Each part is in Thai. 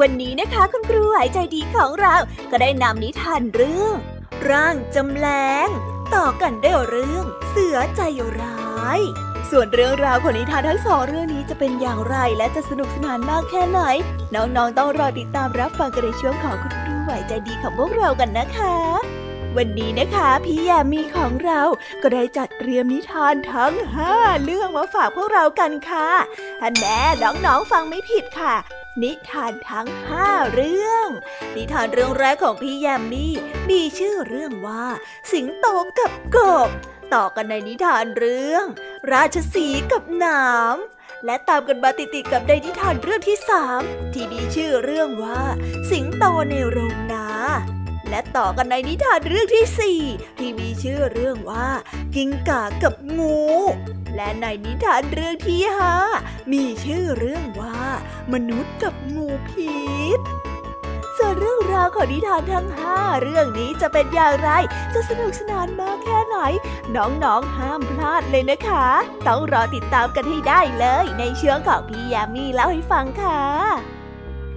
วันนี้นะคะคุณครูหายใจดีของเราก็ได้นำนิทานเรื่อง ร่างจำแรงต่อกันได้เรื่องเสือใจร้าย ส่วนเรื่องราวของนิทานทั้งสองเรื่องนี้จะเป็นอย่างไรและจะสนุกสนานมากแค่ไหน น้องๆต้องรอติดตามรับฟังกันในช่วงของคุณครูไหวใจดีของพวกเรากันนะคะวันนี้นะคะพี่ยามีของเราก็ได้จัดเตรียมนิทานทั้งห้าเรื่องมาฝากพวกเรากันค่ะอันแน่น้องๆฟังไม่ผิดค่ะ นิทานทั้งห้าเรื่อง นิทานเรื่องแรกของพี่ยามีมีชื่อเรื่องว่า สิงโตกับกบ ต่อกันในนิทานเรื่อง ราชสีกับหนามและตามกันมาติดๆกับในนิทานเรื่องที่สามที่มีชื่อเรื่องว่า สิงโตในโรงนา และต่อกันในนิทานเรื่องที่สี่ที่มีชื่อเรื่องว่า กิ้งก่ากับงู และในนิทานเรื่องที่ห้ามีชื่อเรื่องว่า มนุษย์กับงูพิษส่วนเรื่องราวของนิทานทั้งห้าเรื่องนี้จะเป็นอย่างไร จะสนุกสนานมากแค่ไหน น้องๆห้ามพลาดเลยนะคะ ต้องรอติดตามกันให้ได้เลย ในเชื้อของพี่ยามีเล่าให้ฟังค่ะ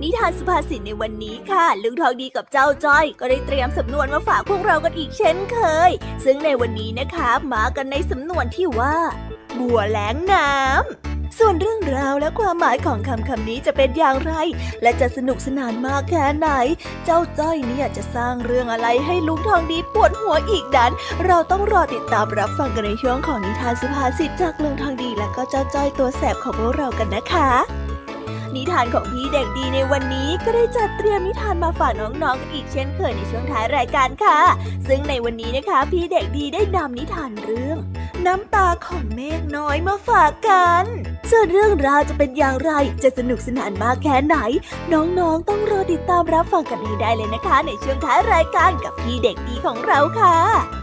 นิทานสุภาษิตในวันนี้ค่ะ ลุงทองดีกับเจ้าจ้อย ก็ได้เตรียมสำนวนมาฝากพวกเรากันอีกเช่นเคย ซึ่งในวันนี้นะคะมากันในสำนวนที่ว่า บัวแหลงน้ำส่วนเรื่องราวและความหมายของคำคำนี้จะเป็นอย่างไร และจะสนุกสนานมากแค่ไหน เจ้าจ้อยเนี่ยจะสร้างเรื่องอะไรให้ลุงทองดีปวดหัวอีกนั้น เราต้องรอติดตามรับฟังกันในช่วงของนิทานสุภาษิตจากลุงทองดี และก็เจ้าจ้อยตัวแสบของพวกเรากันนะคะ นิทานของพี่เด็กดีในวันนี้ก็ได้จัดเตรียมนิทานมาฝากน้องๆกันอีกเช่นเคยในช่วงท้ายรายการค่ะ ซึ่งในวันนี้นะคะ พี่เด็กดีได้นำนิทานเรื่อง น้ำตาของเมฆน้อยมาฝากกัน ส่วนเรื่องราวจะเป็นอย่างไรจะสนุกสนานมากแค่ไหน น้องๆ ต้องรอติดตามรับฟังกันให้ได้เลยนะคะ ในช่วงท้ายรายการกับพี่เด็กดีของเราค่ะ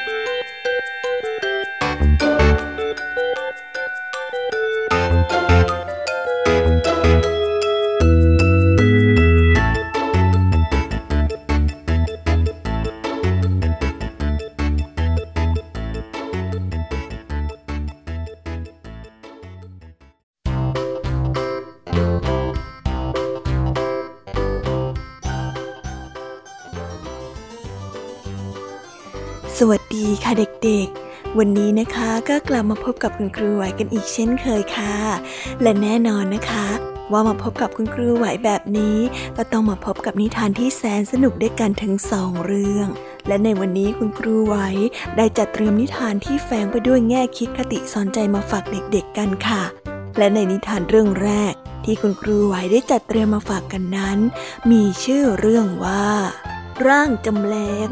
สวัสดีค่ะเด็กๆ วันนี้นะคะก็กลับมาพบกับคุณครูไหวกันอีกเช่นเคยค่ะ และแน่นอนนะคะ ว่ามาพบกับคุณครูไหวแบบนี้ ก็ต้องมาพบกับนิทานที่แสนสนุกด้วยกันทั้งสองเรื่อง และในวันนี้คุณครูไหวได้จัดเตรียมนิทานที่แฝงไปด้วยแง่คิดคติสอนใจมาฝากเด็กๆกันค่ะ และในนิทานเรื่องแรก ที่คุณครูไหวได้จัดเตรียมมาฝากกันนั้น มีชื่อเรื่องว่า ร่างจำแรง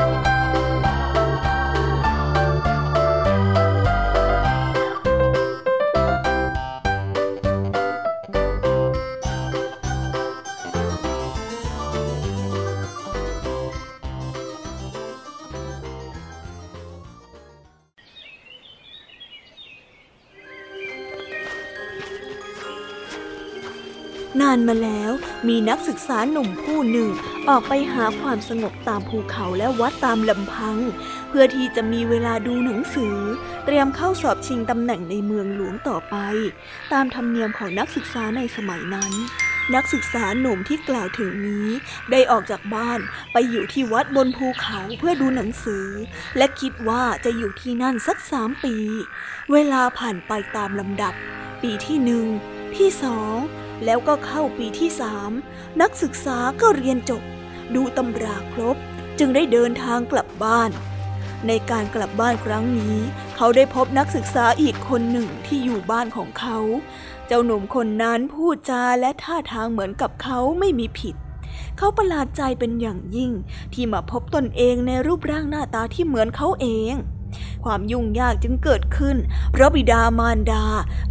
มาแล้ว มีนักศึกษาหนุ่มผู้หนึ่ง ออกไปหาความสงบตามภูเขาและวัดตามลำพัง เพื่อที่จะมีเวลาดูหนังสือ เตรียมเข้าสอบชิงตำแหน่งในเมืองหลวงต่อไป ตามธรรมเนียมของนักศึกษาในสมัยนั้น นักศึกษาหนุ่มที่กล่าวถึงนี้ ได้ออกจากบ้านไปอยู่ที่วัดบนภูเขาเพื่อดูหนังสือ และคิดว่าจะอยู่ที่นั่นสักสามปี เวลาผ่านไปตามลำดับ ปีที่หนึ่งที่สอง แล้วก็เข้าปีที่สามนักศึกษาก็เรียนจบ ดูตำราครบ จึงได้เดินทางกลับบ้าน ในการกลับบ้านครั้งนี้ เขาได้พบนักศึกษาอีกคนหนึ่งที่อยู่บ้านของเขา เจ้าหนุ่มคนนั้นพูดจาและท่าทางเหมือนกับเขาไม่มีผิดเขาประหลาดใจเป็นอย่างยิ่งที่มาพบตนเองในรูปร่างหน้าตาที่เหมือนเขาเอง ความยุ่งยากจึงเกิดขึ้น เพราะบิดามารดา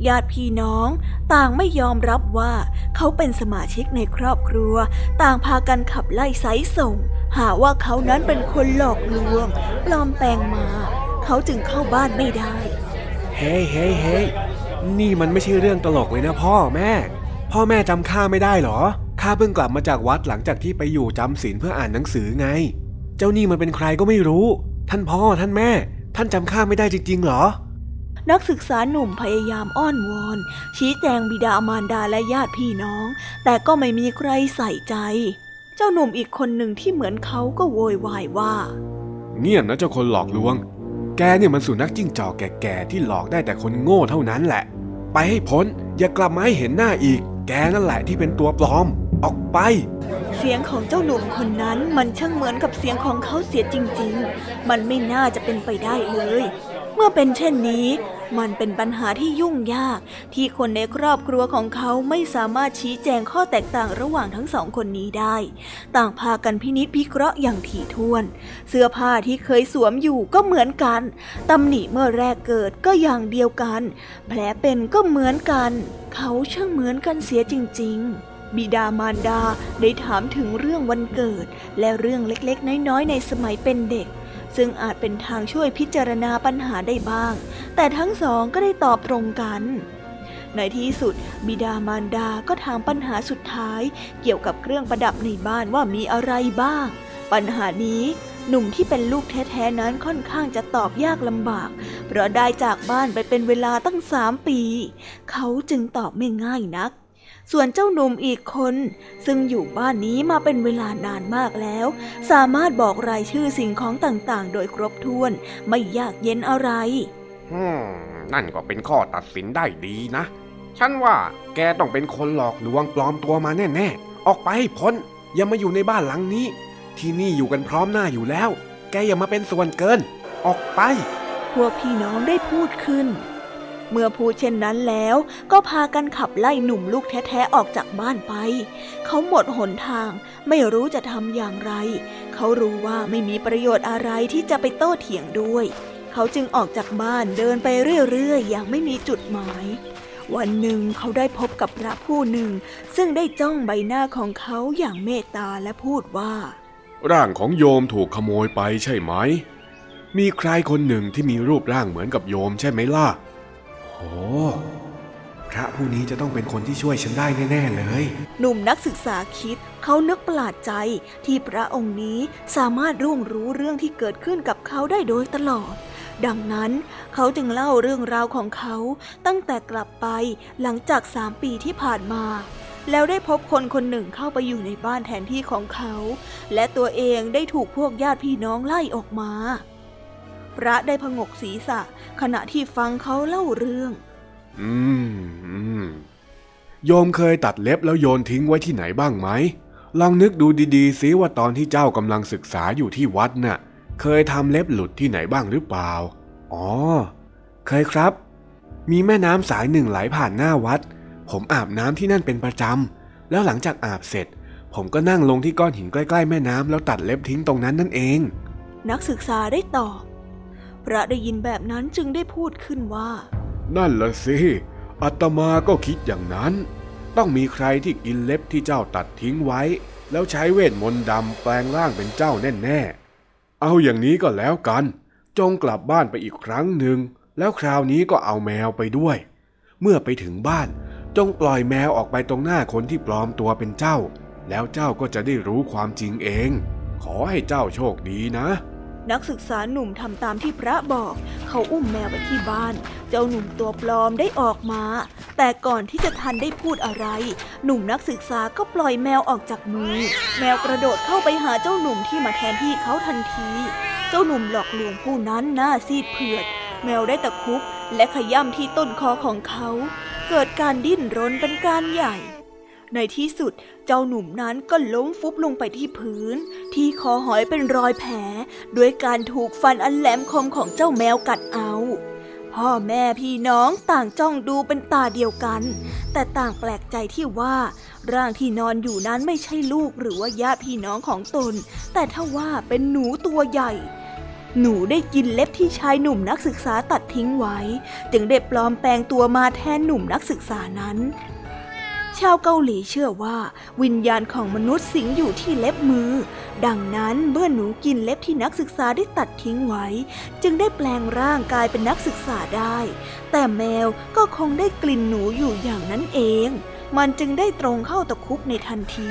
ญาติพี่น้อง ต่างไม่ยอมรับว่าเขาเป็นสมาชิกในครอบครัว ต่างพากันขับไล่ไสส่ง หาว่าเขานั้นเป็นคนหลอกลวง ปลอมแปลงมา เขาจึงเข้าบ้านไม่ได้ เฮ้เฮ้เฮ้นี่มันไม่ใช่เรื่องตลกเลยนะพ่อแม่ พ่อแม่จำข้าไม่ได้หรอข้าเพิ่งกลับมาจากวัดหลังจากที่ไปอยู่จำศีลเพื่ออ่านหนังสือไง เจ้านี่มันเป็นใครก็ไม่รู้ ท่านพ่อท่านแม่ ท่านจำข้าไม่ได้จริงๆหรอ นักศึกษาหนุ่มพยายามอ้อนวอน ชี้แจงบิดามารดาและญาติพี่น้อง แต่ก็ไม่มีใครใส่ใจ เจ้าหนุ่มอีกคนหนึ่งที่เหมือนเขาก็โวยวายว่า เงียบนะเจ้าคนหลอกลวง แกเนี่ยมันสุนัขจิ้งจอกแก่ๆที่หลอกได้แต่คนโง่เท่านั้นแหละ ไปให้พ้นอย่ากลับมาให้เห็นหน้าอีก แกนั่นแหละที่เป็นตัวปลอม ออกไป เสียงของเจ้าหนุ่มคนนั้นมันช่างเหมือนกับเสียงของเขาเสียจริง ๆ มันไม่น่าจะเป็นไปได้เลย เมื่อเป็นเช่นนี้ มันเป็นปัญหาที่ยุ่งยาก ที่คนในครอบครัวของเขาไม่สามารถชี้แจงข้อแตกต่างระหว่างทั้งสองคนนี้ได้ ต่างพากันพินิจพิเคราะห์อย่างถี่ถ้วน เสื้อผ้าที่เคยสวมอยู่ก็เหมือนกันตำหนิเมื่อแรกเกิดก็อย่างเดียวกัน แผลเป็นก็เหมือนกัน เขาช่างเหมือนกันเสียจริง ๆบิดามารดาได้ถามถึงเรื่องวันเกิด และเรื่องเล็กๆ น้อยๆ ในสมัยเป็นเด็ก ซึ่งอาจเป็นทางช่วยพิจารณาปัญหาได้บ้าง แต่ทั้งสองก็ได้ตอบตรงกัน ในที่สุด บิดามารดาก็ถามปัญหาสุดท้าย เกี่ยวกับเครื่องประดับในบ้านว่ามีอะไรบ้าง ปัญหานี้หนุ่มที่เป็นลูกแท้ๆนั้นค่อนข้างจะตอบยากลำบาก เพราะได้จากบ้านไปเป็นเวลาตั้งสามปี เขาจึงตอบไม่ง่ายนัก ส่วนเจ้าหนุ่มอีกคน ซึ่งอยู่บ้านนี้มาเป็นเวลานานมากแล้ว สามารถบอกรายชื่อสิ่งของต่างๆ โดยครบถ้วน ไม่ยากเย็นอะไรอืมนั่นก็เป็นข้อตัดสินได้ดีนะ ฉันว่าแกต้องเป็นคนหลอกลวงปลอมตัวมาแน่ๆ ออกไปให้พ้น อย่ามาอยู่ในบ้านหลังนี้ ที่นี่อยู่กันพร้อมหน้าอยู่แล้ว แกอย่ามาเป็นส่วนเกิน ออกไป พวกพี่น้องได้พูดขึ้น เมื่อพูดเช่นนั้นแล้วก็พากันขับไล่หนุ่มลูกแท้ๆออกจากบ้านไป เขาหมดหนทางไม่รู้จะทำอย่างไร เขารู้ว่าไม่มีประโยชน์อะไรที่จะไปโต้เถียงด้วย เขาจึงออกจากบ้านเดินไปเรื่อยๆ อย่างไม่มีจุดหมาย วันหนึ่งเขาได้พบกับพระผู้หนึ่ง ซึ่งได้จ้องใบหน้าของเขาอย่างเมตตาและพูดว่า ร่างของโยมถูกขโมยไปใช่ไหม มีใครคนหนึ่งที่มีรูปร่างเหมือนกับโยมใช่ไหมล่ะ โอ้พระผู้นี้จะต้องเป็นคนที่ช่วยฉันได้แน่ๆเลย หนุ่มนักศึกษาคิดเขานึกประหลาดใจที่พระองค์นี้สามารถร่วงรู้เรื่องที่เกิดขึ้นกับเขาได้โดยตลอด ดังนั้นเขาจึงเล่าเรื่องราวของเขาตั้งแต่กลับไปหลังจากสามปีที่ผ่านมา แล้วได้พบคนคนหนึ่งเข้าไปอยู่ในบ้านแทนที่ของเขา และตัวเองได้ถูกพวกญาติพี่น้องไล่ออกมา พระได้พงกศีรษะ ขณะที่ฟังเขาเล่าเรื่องอืมโยมเคยตัดเล็บแล้วโยนทิ้งไว้ที่ไหนบ้างไหม ลองนึกดูดีๆซิว่าตอนที่เจ้ากำลังศึกษาอยู่ที่วัดน่ะ เคยทำเล็บหลุดที่ไหนบ้างหรือเปล่า อ๋อ เคยครับ มีแม่น้ำสายหนึ่งไหลผ่านหน้าวัด ผมอาบน้ำที่นั่นเป็นประจำ แล้วหลังจากอาบเสร็จ ผมก็นั่งลงที่ก้อนหินใกล้ ๆ แม่น้ำแล้วตัดเล็บทิ้งตรงนั้นนั่นเอง นักศึกษาได้ตอบพ ระได้ยินแบบนั้นจึงได้พูดขึ้นว่า นั่นละสิอาตมาก็คิดอย่างนั้น ต้องมีใครที่กินเล็บที่เจ้าตัดทิ้งไว้ แล้วใช้เวทมนต์ดำแปลงร่างเป็นเจ้าแน่ๆ เอาอย่างนี้ก็แล้วกัน จงกลับบ้านไปอีกครั้งหนึ่ง แล้วคราวนี้ก็เอาแมวไปด้วย เมื่อไปถึงบ้าน จงปล่อยแมวออกไปตรงหน้าคนที่ปลอมตัวเป็นเจ้า แล้วเจ้าก็จะได้รู้ความจริงเอง ขอให้เจ้าโชคดีนะ นักศึกษาหนุ่มทำตามที่พระบอก เขาอุ้มแมวไปที่บ้าน เจ้าหนุ่มตัวปลอมได้ออกมา แต่ก่อนที่จะทันได้พูดอะไร หนุ่มนักศึกษาก็ปล่อยแมวออกจากมือ แมวกระโดดเข้าไปหาเจ้าหนุ่มที่มาแทนที่เขาทันที เจ้าหนุ่มหลอกลวงผู้นั้นหน้าซีดเผือด แมวได้ตะคุบและขย่ำที่ต้นคอของเขา เกิดการดิ้นรนเป็นการใหญ่ ในที่สุดเจ้าหนุ่มนั้นก็ล้มฟุบลงไปที่พื้น ที่คอหอยเป็นรอยแผลด้วยการถูกฟันอันแหลมคมของเจ้าแมวกัดเอา พ่อแม่พี่น้องต่างจ้องดูเป็นตาเดียวกัน แต่ต่างแปลกใจที่ว่า ร่างที่นอนอยู่นั้นไม่ใช่ลูกหรือว่าญาติพี่น้องของตน แต่ถ้าว่าเป็นหนูตัวใหญ่หนูได้กินเล็บที่ชายหนุ่มนักศึกษาตัดทิ้งไว้ จึงได้ปลอมแปลงตัวมาแทนหนุ่มนักศึกษานั้น ชาวเกาหลีเชื่อว่า วิญญาณของมนุษย์สิงอยู่ที่เล็บมือ ดังนั้นเมื่อหนูกินเล็บที่นักศึกษาได้ตัดทิ้งไว้ จึงได้แปลงร่างกายเป็นนักศึกษาได้ แต่แมวก็คงได้กลิ่นหนูอยู่อย่างนั้นเอง มันจึงได้ตรงเข้าตะคุบในทันที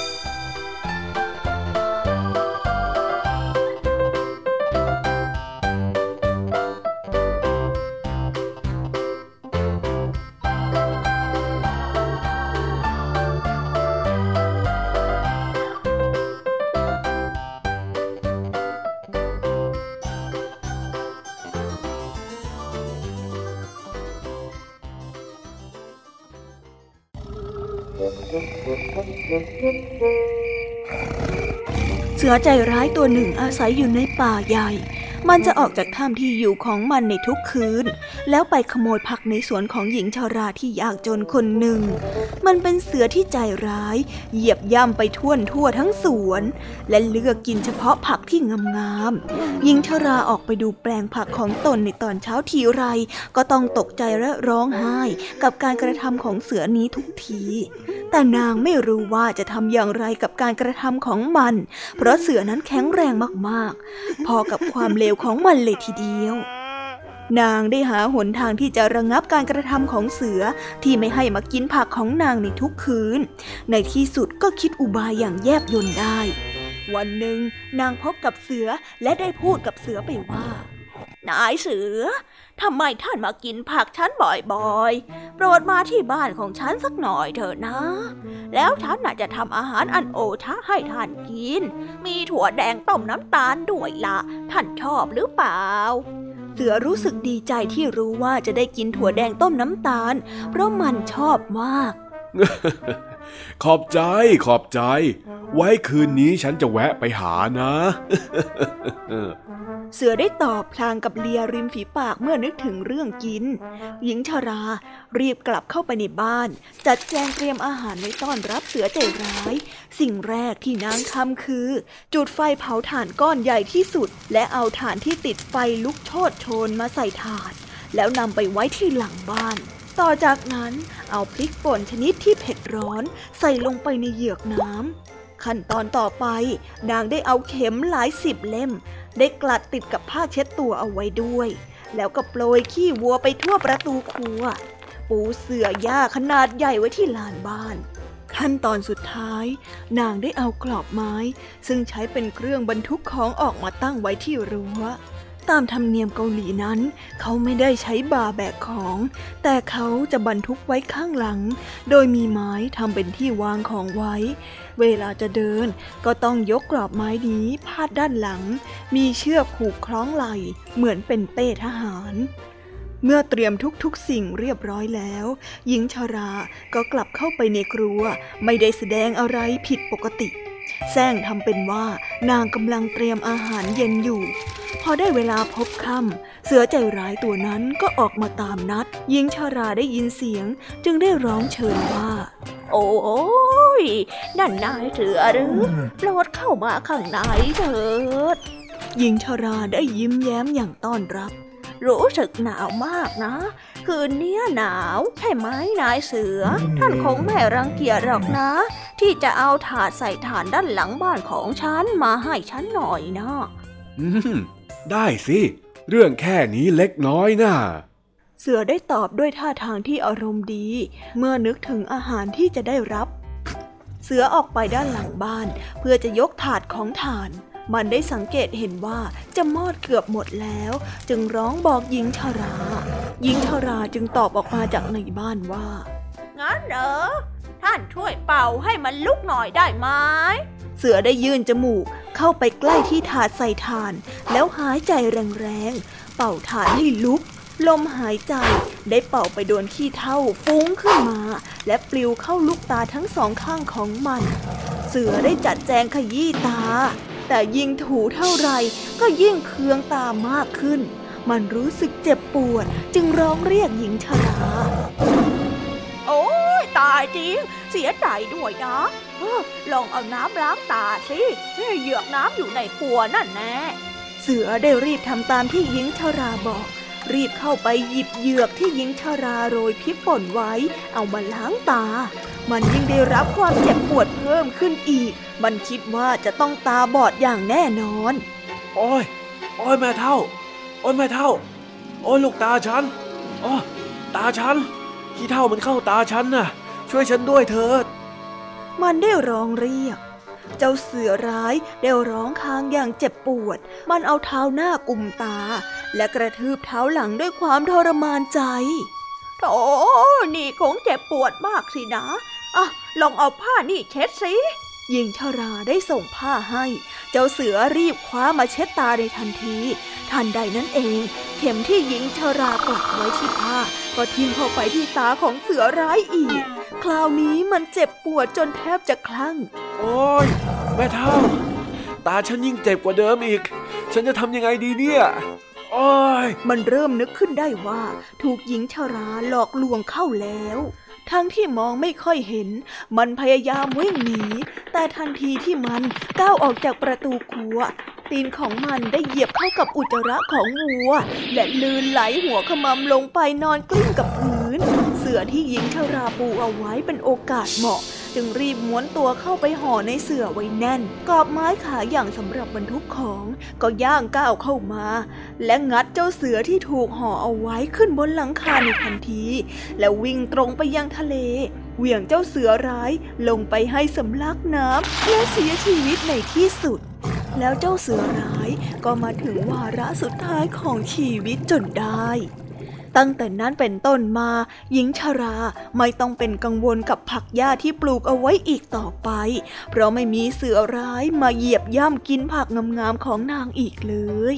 ใจร้ายตัวหนึ่งอาศัยอยู่ในป่าใหญ่ มันจะออกจากถ้ำที่อยู่ของมันในทุกคืน แล้วไปขโมยผักในสวนของหญิงชาราที่ยากจนคนหนึ่ง มันเป็นเสือที่ใจร้าย เหยียบย่ำไปทั่วทั่วทั้งสวน และเลือกกินเฉพาะผักที่งามๆหญิงชาราออกไปดูแปลงผักของตนในตอนเช้าทีไร ก็ต้องตกใจและร้องไห้กับการกระทำของเสือนี้ทุกที แต่นางไม่รู้ว่าจะทำอย่างไรกับการกระทำของมัน เพราะเสือนั้นแข็งแรงมากๆ พอกับความเลวของมันเลยทีเดียว นางได้หาหนทางที่จะระงงับการกระทำของเสือที่ไม่ให้มากินผักของนางในทุกคืน ในที่สุดก็คิดอุบายอย่างแยบยลได้ วันหนึ่งนางพบกับเสือและได้พูดกับเสือไปว่า นายเสือทำไมท่านมากินผักฉันบ่อยๆ โปรดมาที่บ้านของฉันสักหน่อยเถอะนะ แล้วฉันน่ะจะทำอาหารอันโอชะให้ท่านกิน มีถั่วแดงต้มน้ำตาลด้วยละท่านชอบหรือเปล่า เสือรู้สึกดีใจที่รู้ว่าจะได้กินถั่วแดงต้มน้ำตาล เพราะมันชอบมาก ขอบใจขอบใจ ไว้คืนนี้ฉันจะแวะไปหานะ เสือได้ตอบพลางกับเลียริมฝีปากเมื่อนึกถึงเรื่องกิน หญิงชารารีบกลับเข้าไปในบ้าน จัดแจงเตรียมอาหารไว้ต้อนรับเสือใจร้าย สิ่งแรกที่นางทำคือ จุดไฟเผาถ่านก้อนใหญ่ที่สุด และเอาถ่านที่ติดไฟลุกโชนโชนมาใส่ถาดแล้วนำไปไว้ที่หลังบ้าน ต่อจากนั้นเอาพริกป่นชนิดที่เผ็ดร้อนใส่ลงไปในเหยือกน้ำขั้นตอนต่อไป นางได้เอาเข็มหลายสิบเล่ม ได้กลัดติดกับผ้าเช็ดตัวเอาไว้ด้วย แล้วก็โปรยขี้วัวไปทั่วประตูครัว ปูเสื่อหญ้าขนาดใหญ่ไว้ที่ลานบ้านขั้นตอนสุดท้าย นางได้เอากรอบไม้ ซึ่งใช้เป็นเครื่องบรรทุกของออกมาตั้งไว้ที่รั้ว ตามธรรมเนียมเกาหลีนั้น เขาไม่ได้ใช้บาแบกของ แต่เขาจะบรรทุกไว้ข้างหลัง โดยมีไม้ทำเป็นที่วางของไว้ เวลาจะเดินก็ต้องยกกรอบไม้นี้พาดด้านหลัง มีเชือกผูกคล้องไหล่เหมือนเป็นเป้ทหารเมื่อเตรียมทุกๆสิ่งเรียบร้อยแล้ว หญิงชราก็กลับเข้าไปในครัว ไม่ได้แสดงอะไรผิดปกติ แซงทำเป็นว่านางกำลังเตรียมอาหารเย็นอยู่ พอได้เวลาพบค่ำเสือใจร้ายตัวนั้นก็ออกมาตามนัดหญิงชาราได้ยินเสียง จึงได้ร้องเชิญว่า โอ้ยนั่นนายเสือหรือโปรดเข้ามาข้างในเถิดหญิงชาราได้ยิ้มแย้มอย่างต้อนรับ รู้สึกหนาวมากนะ คืนนี้หนาว ใช่ไหมนายเสือ ท่านคงไม่รังเกียจหรอกนะ ที่จะเอาถาดใส่ฐานด้านหลังบ้านของฉันมาให้ฉันหน่อยนะอืมได้สิ เรื่องแค่นี้เล็กน้อยน่ะเสือได้ตอบด้วยท่าทางที่อารมณ์ดี เมื่อนึกถึงอาหารที่จะได้รับ เสือออกไปด้านหลังบ้าน เพื่อจะยกถาดของฐาน มันได้สังเกตเห็นว่าจะมอดเกือบหมดแล้ว จึงร้องบอกหญิงชาราหญิงชาราจึงตอบออกมาจากในบ้านว่า งั้นเหรอ ท่านช่วยเป่าให้มันลุกหน่อยได้ไหมเสือได้ยื่นจมูกเข้าไปใกล้ที่ถาดใส่ถ่าน แล้วหายใจแรงๆ เป่าถ่านให้ลุก ลมหายใจได้เป่าไปโดนขี้เท่าฟุ้งขึ้นมา และปลิวเข้าลูกตาทั้งสองข้างของมัน เสือได้จัดแจงขยี้ตา แต่ยิ่งถูเท่าไรก็ยิ่งเคืองตามากขึ้น มันรู้สึกเจ็บปวด จึงร้องเรียกหญิงชราโอ้ยตายจริง เสียใจด้วยนะเออลองเอาน้ำล้างตาสิเหยือกน้ำอยู่ในครัวนั่นแน่เสือได้รีบทำตามที่หญิงชราบอก รีบเข้าไปหยิบเหยือกที่หญิงชราโรยพริกป่นไว้ เอามาล้างตา มันยิ่งได้รับความเจ็บปวดเพิ่มขึ้นอีก มันคิดว่าจะต้องตาบอดอย่างแน่นอน โอ้ย โอ้ยแม่เท่า โอ้ยแม่เท่า โอ้ยลูกตาฉันโอ้ตาฉัน ขี้เท่ามันเข้าตาฉันน่ะ ช่วยฉันด้วยเถิด มันได้ร้องเรียก เจ้าเสือร้ายได้ร้องค้างอย่างเจ็บปวด มันเอาเท้าหน้ากุมตา และกระทืบเท้าหลังด้วยความทรมานใจโถนี่คงเจ็บปวดมากสินะอะลองเอาผ้านี่เช็ดสิ หญิงชราได้ส่งผ้าให้ เจ้าเสือรีบคว้ามาเช็ดตาในทันที ทันใดนั้นเอง เข็มที่หญิงชรากลัดไว้ที่ผ้า ก็ทิ่มเข้าไปที่ตาของเสือร้ายอีก คราวนี้มันเจ็บปวดจนแทบจะคลั่ง โอ้ยแม่เท่า ตาฉันยิ่งเจ็บกว่าเดิมอีก ฉันจะทำยังไงดีเนี่ยโอ้ยมันเริ่มนึกขึ้นได้ว่า ถูกหญิงชราหลอกลวงเข้าแล้ว ทั้งที่มองไม่ค่อยเห็น มันพยายามวิ่งหนี แต่ทันทีที่มันก้าวออกจากประตูครัว ตีนของมันได้เหยียบเข้ากับอุจจาระของวัว และลื่นไหลหัวขมำลงไปนอนกลิ้งกับพื้น เสือที่ยิงชราปูเอาไว้เป็นโอกาสเหมาะ จึงรีบม้วนตัวเข้าไปห่อในเสื่อไว้แน่น กอบไม้ขาอย่างสำหรับบรรทุกของก็ย่างก้าวเข้ามา และงัดเจ้าเสือที่ถูกห่อเอาไว้ขึ้นบนหลังคาในทันที แล้ววิ่งตรงไปยังทะเลเหวี่ยงเจ้าเสือร้ายลงไปให้สำลักน้ำและเสียชีวิตในที่สุด แล้วเจ้าเสือร้ายก็มาถึงวาระสุดท้ายของชีวิตจนได้ ตั้งแต่นั้นเป็นต้นมา หญิงชราไม่ต้องเป็นกังวลกับผักหญ้าที่ปลูกเอาไว้อีกต่อไป เพราะไม่มีเสือร้ายมาเหยียบย่ำกินผักงามๆของนางอีกเลย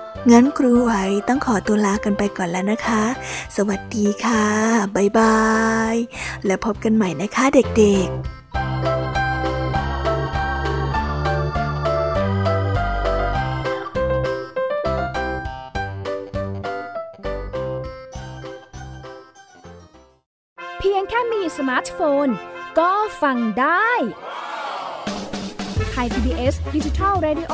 งั้นครูไหวต้องขอตัวลากันไปก่อนแล้วนะคะ สวัสดีค่ะบ๊ายบาย และพบกันใหม่นะคะเด็กๆแค่มีสมาร์ทโฟน ก็ฟังได้ Thai PBS Digital Radio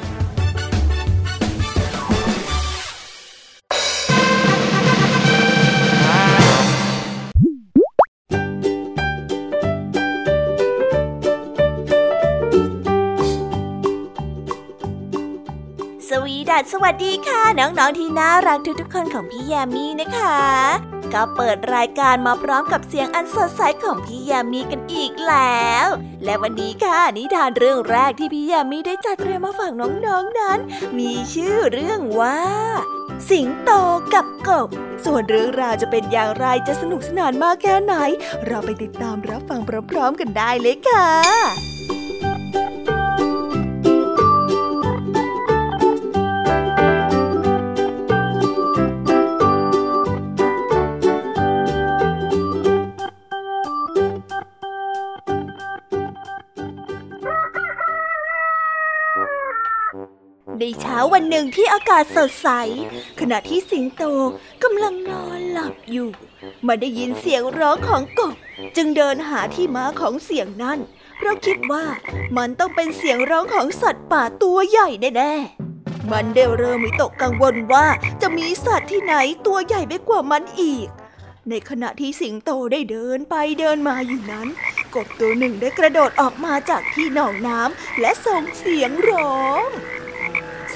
สสวัสดีค่ะ น้องๆที่น่ารักทุกๆคนของพี่ยามีนะคะ ก็เปิดรายการมาพร้อมกับเสียงอันสดใสของพี่ยามีกันอีกแล้ว และวันนี้ค่ะนิทานเรื่องแรกที่พี่ยามีได้จัดเตรียมมาฝากน้องๆนนั้น มีชื่อเรื่องว่า สิงโตกับกบ ส่วนเรื่องราวจะเป็นอย่างไรจะสนุกสนานมากแค่ไหน เราไปติดตามรับฟังพร้อมๆกันได้เลยค่ะ ในเช้าวันหนึ่งที่อากาศสดใส ขณะที่สิงโตกำลังนอนหลับอยู่ มาได้ยินเสียงร้องของกบ จึงเดินหาที่มาของเสียงนั้น เพราะคิดว่ามันต้องเป็นเสียงร้องของสัตว์ป่าตัวใหญ่แน่ๆมันได้เริ่มตกกังวลว่าจะมีสัตว์ที่ไหนตัวใหญ่ไปกว่ามันอีก ในขณะที่สิงโตได้เดินไปเดินมาอยู่นั้นกบตัวหนึ่งได้กระโดดออกมาจากที่หนองน้ำและส่งเสียงร้อง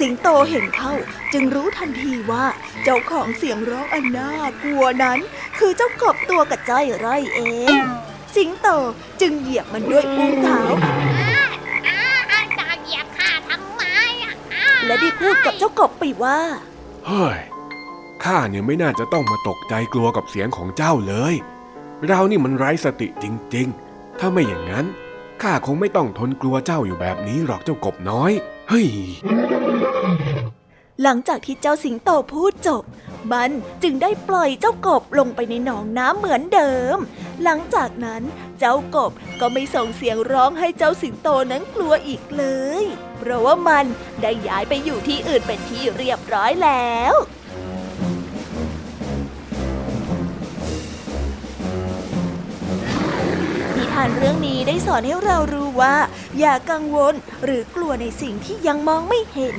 สิงโตเห็นเข้าจึงรู้ทันทีว่าเจ้าของเสียงร้องอันน่ากลัวนั้น คือเจ้ากบตัวกระจ้อยร่เอง สิงโตจึงเหยียบมันด้วยอุ้งเท้าเหยียบข้าทำไมและได้พูดกับเจ้ากบไปว่า เฮ้ย ข้าเนี่ยไม่น่าจะต้องมาตกใจกลัวกับเสียงของเจ้าเลย เรานี่มันไร้สติจริง ๆ ถ้าไม่อย่างนั้นข้าคงไม่ต้องทนกลัวเจ้าอยู่แบบนี้หรอกเจ้ากบน้อย เฮ้ย หลังจากที่เจ้าสิงโตพูดจบ มันจึงได้ปล่อยเจ้ากบลงไปในหนองน้ำเหมือนเดิม หลังจากนั้นเจ้ากบก็ไม่ส่งเสียงร้องให้เจ้าสิงโตนั้นกลัวอีกเลย เพราะว่ามันได้ย้ายไปอยู่ที่อื่นเป็นที่เรียบร้อยแล้วานเรื่องนี้ได้สอนให้เรารู้ว่า อย่ากังวลหรือกลัวในสิ่งที่ยังมองไม่เห็น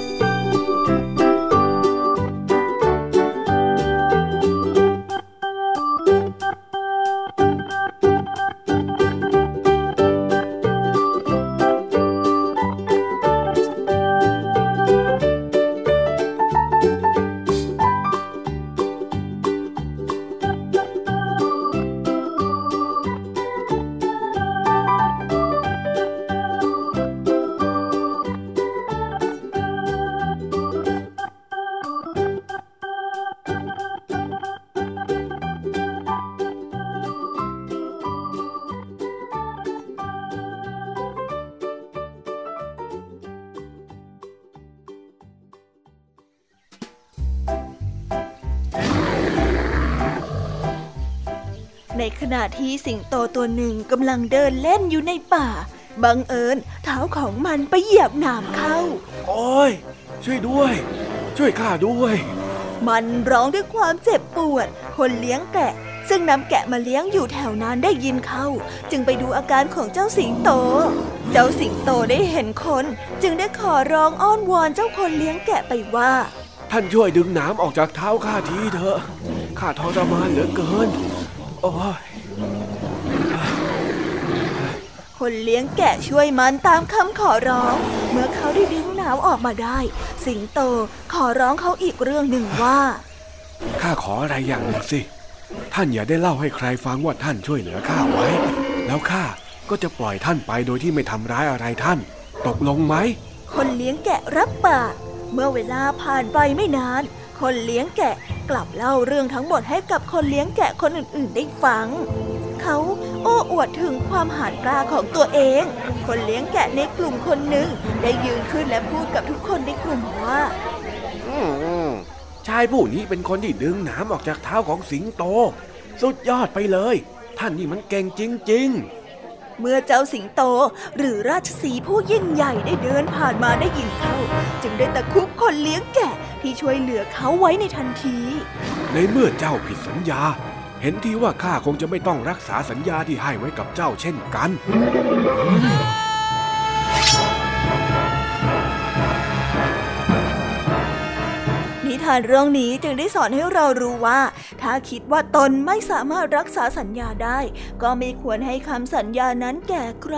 ในขณะที่สิงโตตัวหนึ่งกำลังเดินเล่นอยู่ในป่า บังเอิญเท้าของมันไปเหยียบหนามเข้า โอ้ย ช่วยด้วย ช่วยข้าด้วย มันร้องด้วยความเจ็บปวด คนเลี้ยงแกะ ซึ่งนำแกะมาเลี้ยงอยู่แถวนั้นได้ยินเข้า จึงไปดูอาการของเจ้าสิงโต เจ้าสิงโตได้เห็นคน จึงได้ขอร้องอ้อนวอนเจ้าคนเลี้ยงแกะไปว่าท่านช่วยดึงน้ำออกจากเท้าข้าทีเถอะ ข้าทรมานเหลือเกิน โอ้ยคนเลี้ยงแกะช่วยมันตามคำขอร้อง เมื่อเขาได้ดึงน้ำออกมาได้ สิงโตขอร้องเขาอีกเรื่องหนึ่งว่า ข้าขออะไรอย่างหนึ่งสิ ท่านอย่าได้เล่าให้ใครฟังว่าท่านช่วยเหลือข้าไว้ แล้วข้าก็จะปล่อยท่านไปโดยที่ไม่ทำร้ายอะไรท่าน ตกลงไหม คนเลี้ยงแกะรับปาก เมื่อเวลาผ่านไปไม่นาน คนเลี้ยงแกะกลับเล่าเรื่องทั้งหมดให้กับคนเลี้ยงแกะคนอื่นๆ ได้ฟัง เขาโอ้อวดถึงความหาญกล้าของตัวเอง คนเลี้ยงแกะในกลุ่มคนหนึ่งได้ยืนขึ้นและพูดกับทุกคนในกลุ่มว่าชายผู้นี้เป็นคนที่ดึงน้ำออกจากเท้าของสิงโต สุดยอดไปเลย ท่านนี่มันเก่งจริง ๆ เมื่อเจ้าสิงโตหรือราชสีผู้ยิ่งใหญ่ได้เดินผ่านมาได้ยินเข้า จึงได้ตะคุบคนเลี้ยงแกะที่ช่วยเหลือเขาไว้ในทันที ในเมื่อเจ้าผิดสัญญา เห็นทีว่าข้าคงจะไม่ต้องรักษาสัญญาที่ให้ไว้กับเจ้าเช่นกัน ทานเรื่องนี้จึงได้สอนให้เรารู้ว่า ถ้าคิดว่าตนไม่สามารถรักษาสัญญาได้ ก็ไม่ควรให้คำสัญญานั้นแก่ใคร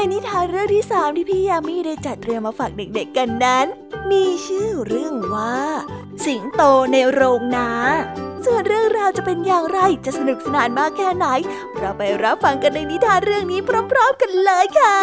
ในนิทานเรื่องที่สามที่พี่ยามีได้จัดเตรียมมาฝากเด็กๆกันนั้น มีชื่อเรื่องว่า สิงโตในโรงนาส่วนเรื่องราวจะเป็นอย่างไรจะสนุกสนานมากแค่ไหน เราไปรับฟังกันในนิทานเรื่องนี้พร้อม ๆ กันเลยค่ะ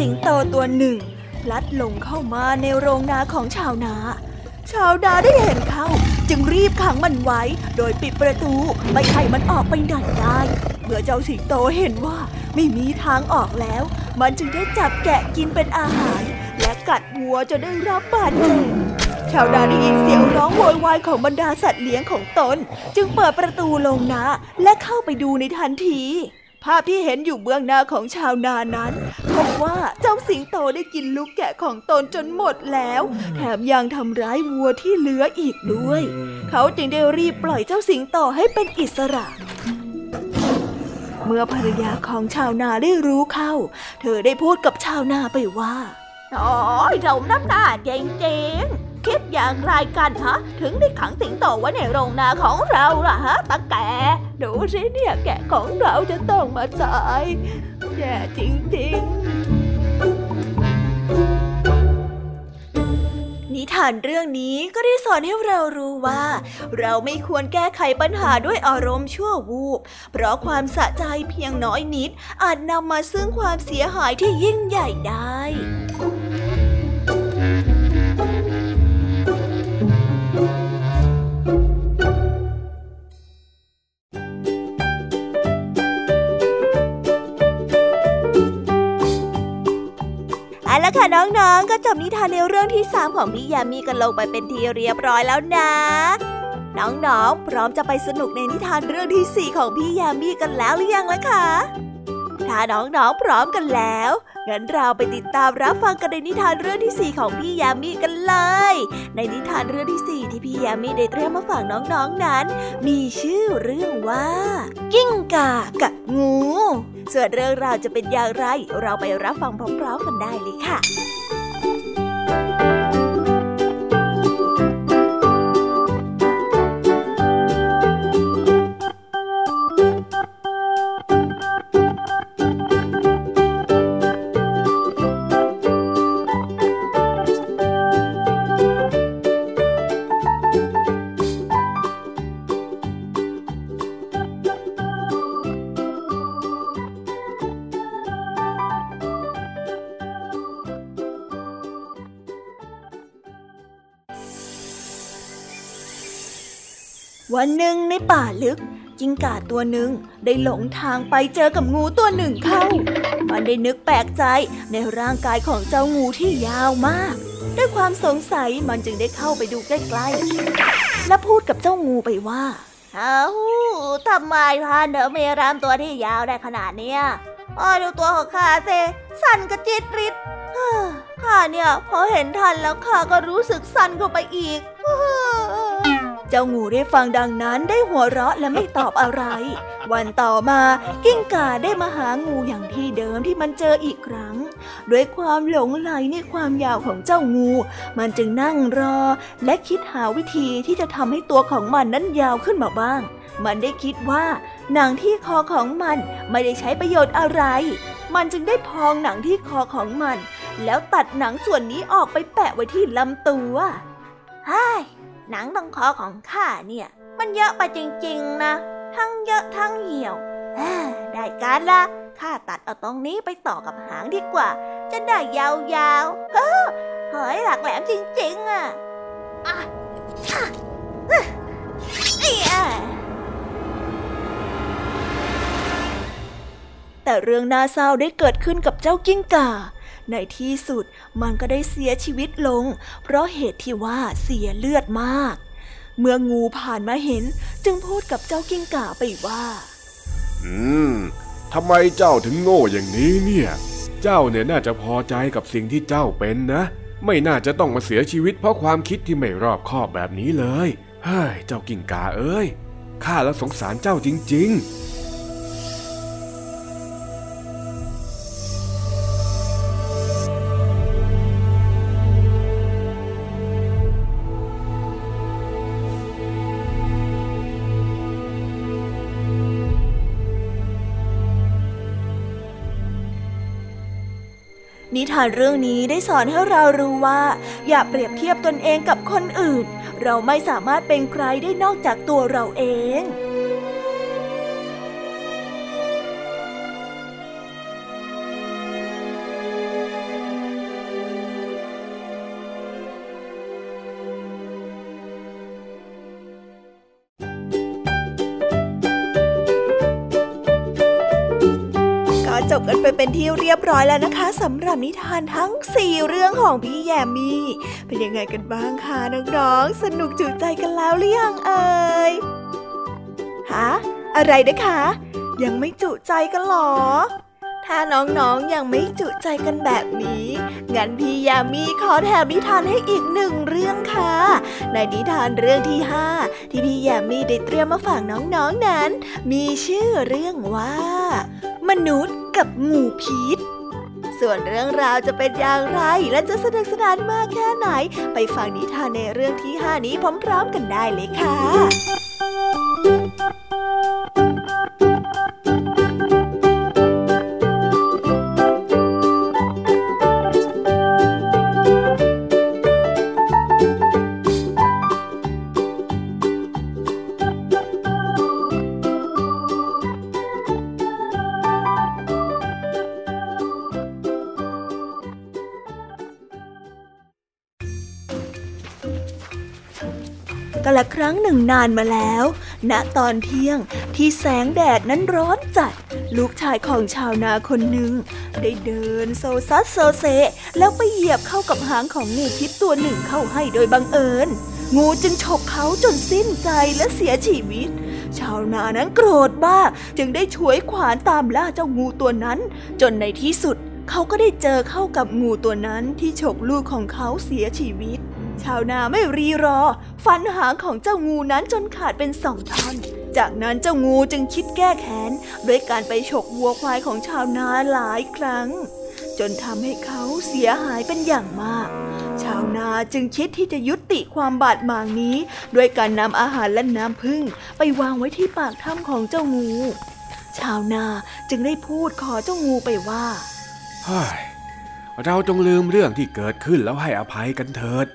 สิงโตตัวหนึ่ง พลัดหลงเข้ามาในโรงนาของชาวนา ชาวนาได้เห็นเขาจึงรีบขังมันไว้ โดยปิดประตูไม่ให้มันออกไปไหนได้ เมื่อเจ้าสิงโตเห็นว่าไม่มีทางออกแล้ว มันจึงได้จับแกะกินเป็นอาหาร และกัดวัวจนได้รับบาดเจ็บชาวนาได้ยินเสียงร้องโวยวายของบรรดาสัตว์เลี้ยงของตน จึงเปิดประตูลงนาและเข้าไปดูในทันที ภาพที่เห็นอยู่เบื้องหน้าของชาวนานั้น พบว่าเจ้าสิงโตได้กินลูกแกะของตนจนหมดแล้ว แถมยังทำร้ายวัวที่เหลืออีกด้วย เขาจึงได้รีบปล่อยเจ้าสิงโตให้เป็นอิสระเมื่อภรรยาของชาวนาได้รู้เข้า เธอได้พูดกับชาวนาไปว่าโอ้ยเราน้ำหน้าจริงๆคิดอย่างไรกันฮะ ถึงได้ขังสิงโตไว้ในโรงนาของเราล่ะฮะตาแก ดูสิเนี่ยแกะของเราจะต้องมาตาย แย่จริงๆ นิทานเรื่องนี้ก็ได้สอนให้เรารู้ว่า เราไม่ควรแก้ไขปัญหาด้วยอารมณ์ชั่ววูบ เพราะความสะใจเพียงน้อยนิด อาจนำมาซึ่งความเสียหายที่ยิ่งใหญ่ได้ น้องๆ ก็จบนิทานในเรื่องที่สามของพี่ยามีกันลงไปเป็นทีเรียบร้อยแล้วนะ น้องๆ พร้อมจะไปสนุกในนิทานเรื่องที่สี่ของพี่ยามีกันแล้วหรือยังล่ะคะ ถ้าน้องๆพร้อมกันแล้ว งั้นเราไปติดตามรับฟังกันในนิทานเรื่องที่สี่ของพี่ยามีกันเลย ในนิทานเรื่องที่สี่ที่พี่ยามีได้เตรียมมาฝากน้องๆนนั้น มีชื่อเรื่องว่า กิ้งก่ากับงู ส่วนเรื่องราวจะเป็นอย่างไร เราไปรับฟังพร้อมๆกันได้เลยค่ะ วันหนึ่งในป่าลึก จิงก่าตัวหนึ่งได้หลงทางไปเจอกับงูตัวหนึ่งเข้า มันได้นึกแปลกใจในร่างกายของเจ้างูที่ยาวมาก ด้วยความสงสัยมันจึงได้เข้าไปดูใกล้ๆ และพูดกับเจ้างูไปว่าเอ้าทำไมท่านเดอเมรามตัวที่ยาวได้ขนาดเนี้ยอ้อดูตัวของข้าเซสั่นกระจิตริดข้าเนี่ยพอเห็นท่านแล้วข้าก็รู้สึกสั่นเข้าไปอีก เจ้างูได้ฟังดังนั้นได้หัวเราะและไม่ตอบอะไร วันต่อมากิ้งก่าได้มาหางูอย่างที่เดิมที่มันเจออีกครั้ง ด้วยความหลงไหลในความยาวของเจ้างู มันจึงนั่งรอ และคิดหาวิธีที่จะทำให้ตัวของมันนั้นยาวขึ้นมาบ้าง มันได้คิดว่าหนังที่คอของมันไม่ได้ใช้ประโยชน์อะไร มันจึงได้พองหนังที่คอของมัน แล้วตัดหนังส่วนนี้ออกไปแปะไว้ที่ลำตัวฮ่า หนังตรงคอของข้าเนี่ย มันเยอะไปจริงๆนะ ทั้งเยอะทั้งเหี่ยวได้การละข้าตัดเอาตรงนี้ไปต่อกับหางดีกว่า จะได้ยาวๆเฮ้ยหลักแหลมจริงๆอะอะแต่เรื่องน่าเศร้าได้เกิดขึ้นกับเจ้ากิ้งก่า ในที่สุดมันก็ได้เสียชีวิตลง เพราะเหตุที่ว่าเสียเลือดมาก เมื่องูผ่านมาเห็นจึงพูดกับเจ้ากิ้งก่าไปว่า อืมทำไมเจ้าถึงโง่อย่างนี้เนี่ย เจ้าเนี่ยน่าจะพอใจกับสิ่งที่เจ้าเป็นนะ ไม่น่าจะต้องมาเสียชีวิตเพราะความคิดที่ไม่รอบคอบแบบนี้เลย เฮ้ย เจ้ากิ้งกาเอ้ย ข้าแล้วสงสารเจ้าจริง ๆ นิทานเรื่องนี้ได้สอนให้เรารู้ว่า อย่าเปรียบเทียบตนเองกับคนอื่น เราไม่สามารถเป็นใครได้นอกจากตัวเราเอง จบกันไปเป็นที่เรียบร้อยแล้วนะคะสำหรับนิทานทั้ง 4 เรื่องของพี่แยมมี่เป็นยังไงกันบ้างคะน้องๆสนุกจุใจกันแล้วหรือยังเอ่ยฮะอะไรนะคะ ยังไม่จุใจกันหรอ ถ้าน้องๆยังไม่จุใจกันแบบนี้ งั้นพี่ยามีขอแถมนิทานให้อีกหนึ่งเรื่องค่ะ ในนิทานเรื่องที่ห้าที่พี่ยามีได้เตรียมมาฝากน้องๆนนั้น มีชื่อเรื่องว่า มนุษย์กับงูพิษ ส่วนเรื่องราวจะเป็นอย่างไรและจะสนุกสนานมากแค่ไหน ไปฟังนิทานในเรื่องที่ห้านี้พร้อมๆกันได้เลยค่ะ ละครั้งหนึ่งนานมาแล้ว ณ ตอนเที่ยงที่แสงแดดนั้นร้อนจัด ลูกชายของชาวนาคนหนึ่ง ได้เดินโซซัสโซเซ แล้วไปเหยียบเข้ากับหางของงูพิษตัวหนึ่งเข้าให้โดยบังเอิญ งูจึงฉกเขาจนสิ้นใจและเสียชีวิต ชาวนานั้นโกรธมากจึงได้ฉวยขวานตามล่าเจ้างูตัวนั้น จนในที่สุด เขาก็ได้เจอเข้ากับงูตัวนั้นที่ฉกลูกของเขาเสียชีวิต ชาวนาไม่รีรอ ฟันหางของเจ้างูนั้นจนขาดเป็นสองท่อน จากนั้นเจ้างูจึงคิดแก้แค้นด้วยการไปฉกวัวควายของชาวนาหลายครั้ง จนทำให้เขาเสียหายเป็นอย่างมาก ชาวนาจึงคิดที่จะยุติความบาดหมางนี้ ด้วยการนำอาหารและน้ำพึ่ง ไปวางไว้ที่ปากถ้ำของเจ้างู ชาวนาจึงได้พูดขอเจ้างูไปว่าเฮ้ยเราจงลืมเรื่องที่เกิดขึ้นแล้วให้อภัยกันเถิด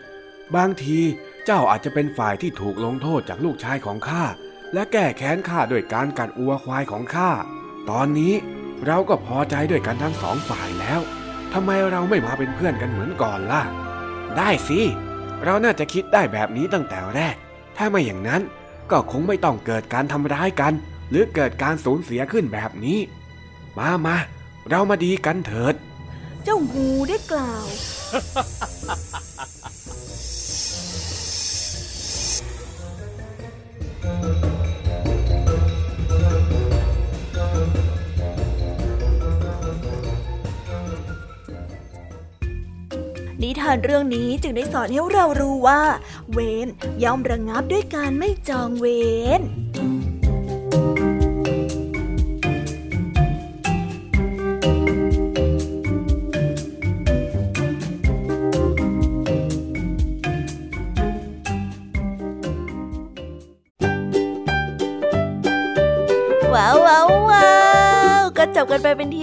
บางทีเจ้าอาจจะเป็นฝ่ายที่ถูกลงโทษจากลูกชายของข้า และแก้แค้นข้าด้วยการกัดอัวควายของข้า ตอนนี้เราก็พอใจด้วยกันทั้งสองฝ่ายแล้วทำไมเราไม่มาเป็นเพื่อนกันเหมือนก่อนล่ะ ได้สิ เราน่าจะคิดได้แบบนี้ตั้งแต่แรก ถ้าไม่อย่างนั้นก็คงไม่ต้องเกิดการทำร้ายกัน หรือเกิดการสูญเสียขึ้นแบบนี้ มามาเรามาดีกันเถิด เจ้างูได้กล่าว นิทานเรื่องนี้จึงได้สอนให้เรารู้ว่า เวรย่อมระงงับด้วยการไม่จองเวร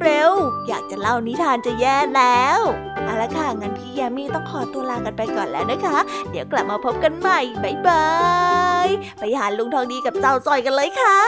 เร็ว อยากจะเล่านิทานจะแย่แล้วเอาละค่ะงั้นพี่ยามีต้องขอตัวลากันไปก่อนแล้วนะคะ เดี๋ยวกลับมาพบกันใหม่บ๊ายบายไปหาลุงทองดีกับเจ้าจอยกันเลยค่ะ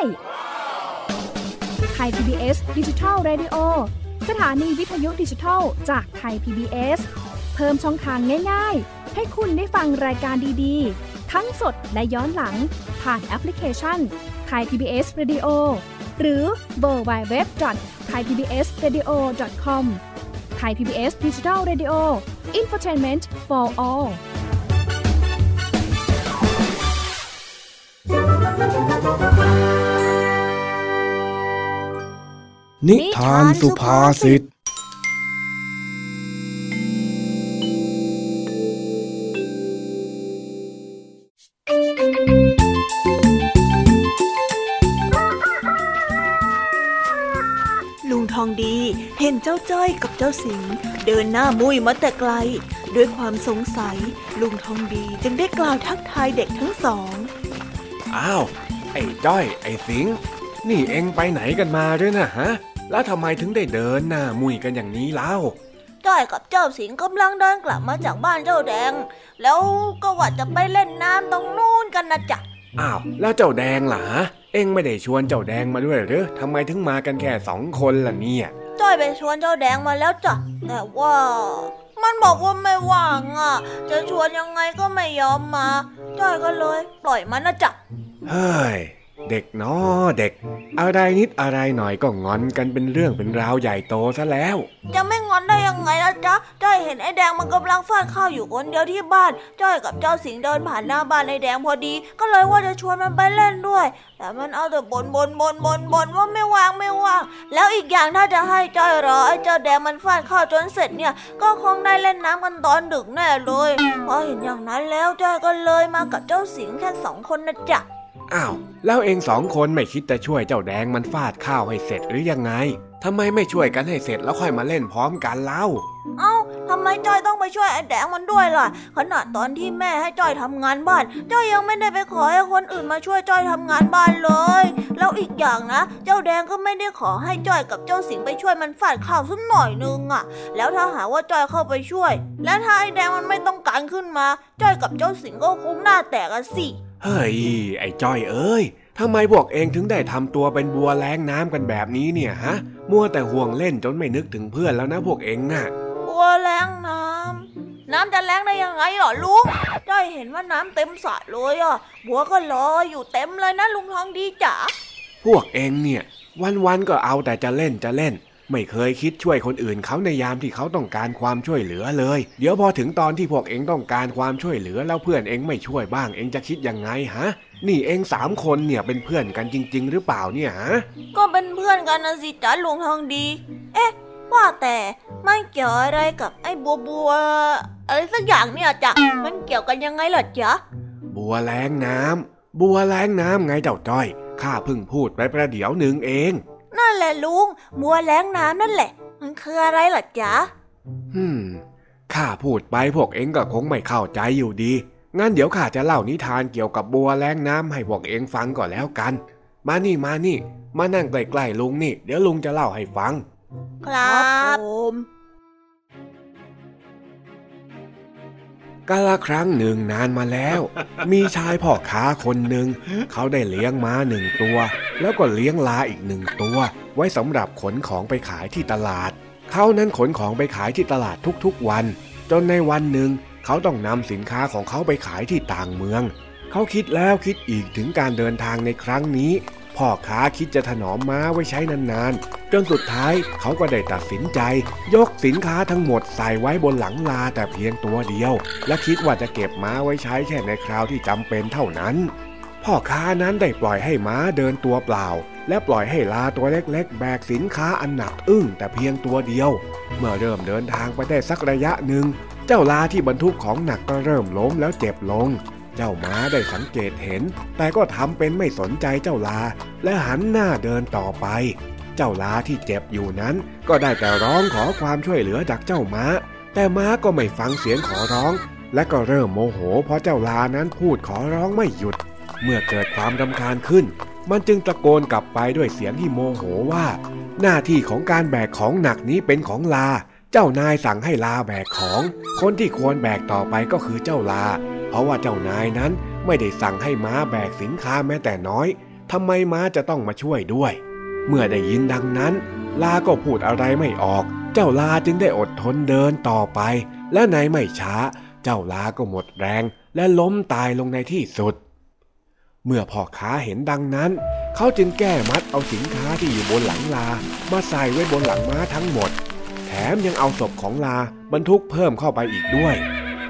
ได้ Thai PBS Digital Radio สถานีวิทยุดิจิทัลจากไทย PBS เพิ่มช่องทางง่ายๆ ให้คุณได้ฟังรายการดีๆ ทั้งสดและย้อนหลัง ผ่านแอปพลิเคชันไทย PBS Radio หรือเวอร์บายเว็บไทยพีบีเอสเรดิโอคอมไทยพีบีเอสดิจิทัลเรดิโออินฟอร์ทนเมนต์ for all นิทานสุภาษิต ลุงทองดีเห็นเจ้าจ้อยกับเจ้าสิงห์เดินหน้ามุ้ยมาแต่ไกล ด้วยความสงสัย ลุงทองดีจึงได้กล่าวทักทายเด็กทั้งสอง อ้าว ไอ้จ้อย ไอ้สิงห์นี่เอ็งไปไหนกันมาด้วยนะฮะ แล้วทำไมถึงได้เดินหน้ามุยกันอย่างนี้เล่าจ้อยกับเจ้าสิงห์กำลังเดินกลับมาจากบ้านเจ้าแดง แล้วก็ว่าจะไปเล่นน้ำตรงนู้นกันนะจ๊ะอ้าวแล้วเจ้าแดงล่ะฮะเอ็งไม่ได้ชวนเจ้าแดงมาด้วยหรือทำไมถึงมากันแค่สองคนล่ะเนี่ยจ้อยไปชวนเจ้าแดงมาแล้วจ้ะแต่ว่า มันบอกว่าไม่ว่างอะ จะชวนยังไงก็ไม่ยอมมาจ้อยก็เลย ปล่อยมันนะจ๊ะเฮ้ย เด็กเนาะเด็ก อะไรนิดอะไรหน่อยก็งอนกันเป็นเรื่องเป็นราวใหญ่โตซะแล้ว จะไม่งอนได้ยังไงล่ะจ๊ะจ้อยเห็นไอ้แดงมันกำลังฟาดข้าวอยู่คนเดียวที่บ้านจ้อยกับเจ้าสิงเดินผ่านหน้าบ้านไอ้แดงพอดี ก็เลยว่าจะชวนมันไปเล่นด้วย แต่มันเอาแต่บ่นบ่นบ่นบ่นบ่นว่าไม่ว่างไม่ว่างแล้วอีกอย่างถ้าจะให้จ้อยรอไอ้เจ้าแดงมันฟาดข้าวจนเสร็จเนี่ย ก็คงได้เล่นน้ำกันตอนดึกแน่เลยพอเห็นอย่างนั้นแล้วจ้อยก็เลยมากับเจ้าสิงแค่สองคนนะจ๊ะ อ้าว แล้วเองสองคนไม่คิดจะช่วยเจ้าแดงมันฟาดข้าวให้เสร็จหรือยังไงทำไมไม่ช่วยกันให้เสร็จแล้วค่อยมาเล่นพร้อมกันเล่า เอ้าทำไมจ้อยต้องไปช่วยไอ้แดงมันด้วยล่ะ ขนาดตอนที่แม่ให้จ้อยทำงานบ้าน จ้อยยังไม่ได้ไปขอให้คนอื่นมาช่วยจ้อยทำงานบ้านเลย แล้วอีกอย่างนะ เจ้าแดงก็ไม่ได้ขอให้จ้อยกับเจ้าสิงไปช่วยมันฝาดข้าวสักหน่อยนึงอะแล้วถ้าหาว่าจ้อยเข้าไปช่วย แล้วถ้าไอ้แดงมันไม่ต้องการขึ้นมา จ้อยกับเจ้าสิงก็คงหน้าแตกอะสิ เฮ้ย ไอ้จ้อยเอ้ยทำไมพวกเองถึงได้ทำตัวเป็นบัวแล้งน้ำกันแบบนี้เนี่ยฮะ มัวแต่ห่วงเล่นจนไม่นึกถึงเพื่อนแล้วนะพวกเองน่ะ บัวแรงน้ำ น้ำจะแรงได้ยังไงเหรอลุง จ้อยเห็นว่าน้ำเต็มสระเลยอะ บัวก็ลอยอยู่เต็มเลยนะลุงทองดีจ๋า พวกเองเนี่ย วันๆก็เอาแต่จะเล่นจะเล่น ไม่เคยคิดช่วยคนอื่นเขาในยามที่เขาต้องการความช่วยเหลือเลย เดี๋ยวพอถึงตอนที่พวกเองต้องการความช่วยเหลือแล้วเพื่อนเองไม่ช่วยบ้าง เองจะคิดยังไงฮะ นี่เองสามคนเนี่ยเป็นเพื่อนกันจริง ๆ หรือเปล่าเนี่ยฮะ ก็เป็นเพื่อนกันนะสิจ๋าลุงทองดี เอ๊ะ ว่าแต่มันเกี่ยวอะไรกับไอ้บัวบัวอะไรสักอย่างเนี่ยจ๊ะมันเกี่ยวกันยังไงเหรอจ๊ะบัวแล้งน้ำบัวแล้งน้ำไงเจ้าจ้อยข้าเพิ่งพูดไปประเดี๋ยวหนึ่งเอง นั่นแหละลุงบัวแล้งน้ำนั่นแหละ มันคืออะไรเหรอจ๊ะฮึมข้าพูดไปพวกเองก็คงไม่เข้าใจอยู่ดี งั้นเดี๋ยวข้าจะเล่านิทานเกี่ยวกับบัวแล้งน้ำให้พวกเองฟังก่อนแล้วกัน มานี่มานี่ มานั่งใกล้ๆลุงนี่ เดี๋ยวลุงจะเล่าให้ฟัง ครับผม กาละครั้งหนึ่งนานมาแล้ว มีชายพ่อค้าคนหนึ่ง เขาได้เลี้ยงม้าหนึ่งตัว แล้วก็เลี้ยงลาอีกหนึ่งตัว ไว้สำหรับขนของไปขายที่ตลาด เขานั้นขนของไปขายที่ตลาดทุกๆวัน จนในวันหนึ่ง เขาต้องนำสินค้าของเขาไปขายที่ต่างเมือง เขาคิดแล้วคิดอีกถึงการเดินทางในครั้งนี้ พ่อค้าคิดจะถนอมม้าไว้ใช้นานๆ จนสุดท้ายเขาก็ได้ตัดสินใจ ยกสินค้าทั้งหมดใส่ไว้บนหลังลาแต่เพียงตัวเดียว และคิดว่าจะเก็บม้าไว้ใช้แค่ในคราวที่จำเป็นเท่านั้น พ่อค้านั้นได้ปล่อยให้ม้าเดินตัวเปล่า และปล่อยให้ลาตัวเล็กๆ แบกสินค้าอันหนักอึ้งแต่เพียงตัวเดียว เมื่อเริ่มเดินทางไปได้สักระยะหนึ่ง เจ้าลาที่บรรทุกของหนักก็เริ่มล้มแล้วเจ็บลง เจ้าม้าได้สังเกตเห็น แต่ก็ทำเป็นไม่สนใจเจ้าลา และหันหน้าเดินต่อไป เจ้าลาที่เจ็บอยู่นั้น ก็ได้แต่ร้องขอความช่วยเหลือจากเจ้าม้า แต่ม้าก็ไม่ฟังเสียงขอร้อง และก็เริ่มโมโห เพราะเจ้าลานั้นพูดขอร้องไม่หยุด เมื่อเกิดความรำคาญขึ้น มันจึงตะโกนกลับไปด้วยเสียงที่โมโหว่า หน้าที่ของการแบกของหนักนี้เป็นของลาเจ้านายสั่งให้ลาแบกของ คนที่ควรแบกต่อไปก็คือเจ้าลา เพราะว่าเจ้านายนั้นไม่ได้สั่งให้ม้าแบกสินค้าแม้แต่น้อยทำไมม้าจะต้องมาช่วยด้วย เมื่อได้ยินดังนั้น ลาก็พูดอะไรไม่ออก เจ้าลาจึงได้อดทนเดินต่อไป และในไม่ช้า เจ้าลาก็หมดแรง และล้มตายลงในที่สุด เมื่อพ่อค้าเห็นดังนั้น เขาจึงแก้มัดเอาสินค้าที่อยู่บนหลังลา มาใส่ไว้บนหลังม้าทั้งหมด แถมยังเอาศพของลาบรรทุกเพิ่มเข้าไปอีกด้วย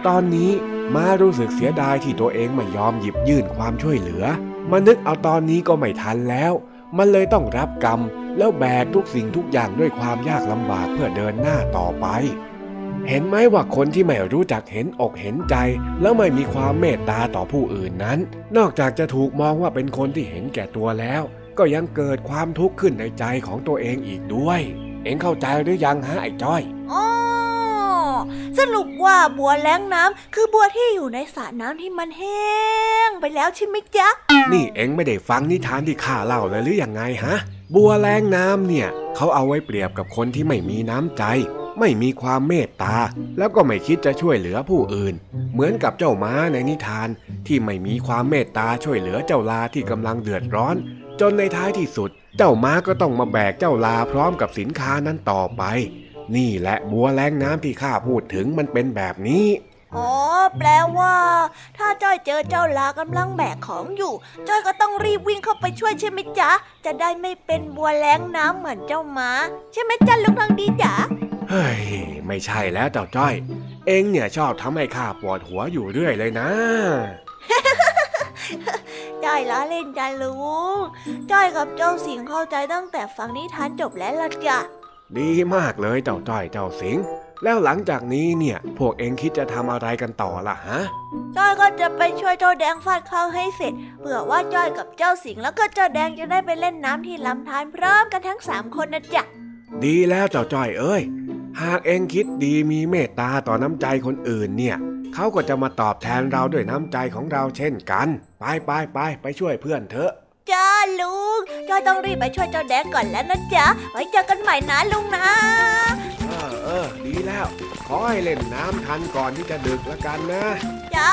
ตอนนี้ มารู้สึกเสียดายที่ตัวเองไม่ยอมหยิบยื่นความช่วยเหลือ มานึกเอาตอนนี้ก็ไม่ทันแล้ว มันเลยต้องรับกรรม แล้วแบกทุกสิ่งทุกอย่างด้วยความยากลำบากเพื่อเดินหน้าต่อไป เห็นไหมว่าคนที่ไม่รู้จักเห็นอกเห็นใจ แล้วไม่มีความเมตตาต่อผู้อื่นนั้น นอกจากจะถูกมองว่าเป็นคนที่เห็นแก่ตัวแล้ว ก็ยังเกิดความทุกข์ขึ้นในใจของตัวเองอีกด้วย เอ็งเข้าใจหรือยังฮะไอ้จ้อยอ๋อ สรุปว่าบัวแล้งน้ำคือบัวที่อยู่ในสระน้ำที่มันแห้งไปแล้วใช่ไหมจ๊ะ นี่เอ็งไม่ได้ฟังนิทานที่ข้าเล่าเลยหรือยังไงฮะ บัวแรงน้ำเนี่ยเขาเอาไว้เปรียบกับคนที่ไม่มีน้ำใจ ไม่มีความเมตตา แล้วก็ไม่คิดจะช่วยเหลือผู้อื่น เหมือนกับเจ้าม้าในนิทานที่ไม่มีความเมตตาช่วยเหลือเจ้าลาที่กำลังเดือดร้อน จนในท้ายที่สุด เจ้าม้าก็ต้องมาแบกเจ้าลาพร้อมกับสินค้านั้นต่อไป นี่แหละบัวแรงน้ำที่ข้าพูดถึงมันเป็นแบบนี้อ๋อ แปลว่า ถ้าจ้อยเจอเจ้าลากำลังแบกของอยู่ จ้อยก็ต้องรีบวิ่งเข้าไปช่วยใช่ไหมจ๊ะ จะได้ไม่เป็นบัวแล้งน้ำเหมือนเจ้าม้า ใช่ไหมจ๊ะลุงทองดีจ๋าเฮ้ย ไม่ใช่แล้วเจ้าจ้อย เองเนี่ยชอบทำให้ข้าปวดหัวอยู่เรื่อยเลยนะจ้อยล้อเล่นจ้ะลุงจ้อยกับเจ้าสิงเข้าใจตั้งแต่ฟังนิทานจบแล้วละจ้ะ ดีมากเลยเจ้าจ้อยเจ้าสิง แล้วหลังจากนี้เนี่ย พวกเองคิดจะทำอะไรกันต่อล่ะฮะ จ้อยก็จะไปช่วยเจ้าแดงฟาดข้าวให้เสร็จ เผื่อว่าจ้อยกับเจ้าสิงแล้วก็เจ้าแดงจะได้ไปเล่นน้ำที่ลำธารพร้อมกันทั้งสามคนนะจ๊ะ ดีแล้วเจ้าจ้อยเอ้ย หากเองคิดดีมีเมตตาต่อน้ำใจคนอื่นเนี่ยเขาก็จะมาตอบแทนเราด้วยน้ำใจของเราเช่นกัน ไปไปไปไปช่วยเพื่อนเถอะ จ้าลุงจ้อยต้องรีบไปช่วยเจ้าแดงก่อนแล้วนะจ๊ะ ไว้เจอกันใหม่นะลุงนะ เออเออดีแล้ว ขอให้เล่นน้ำทันก่อนที่จะดึกแล้วกันนะ จ้า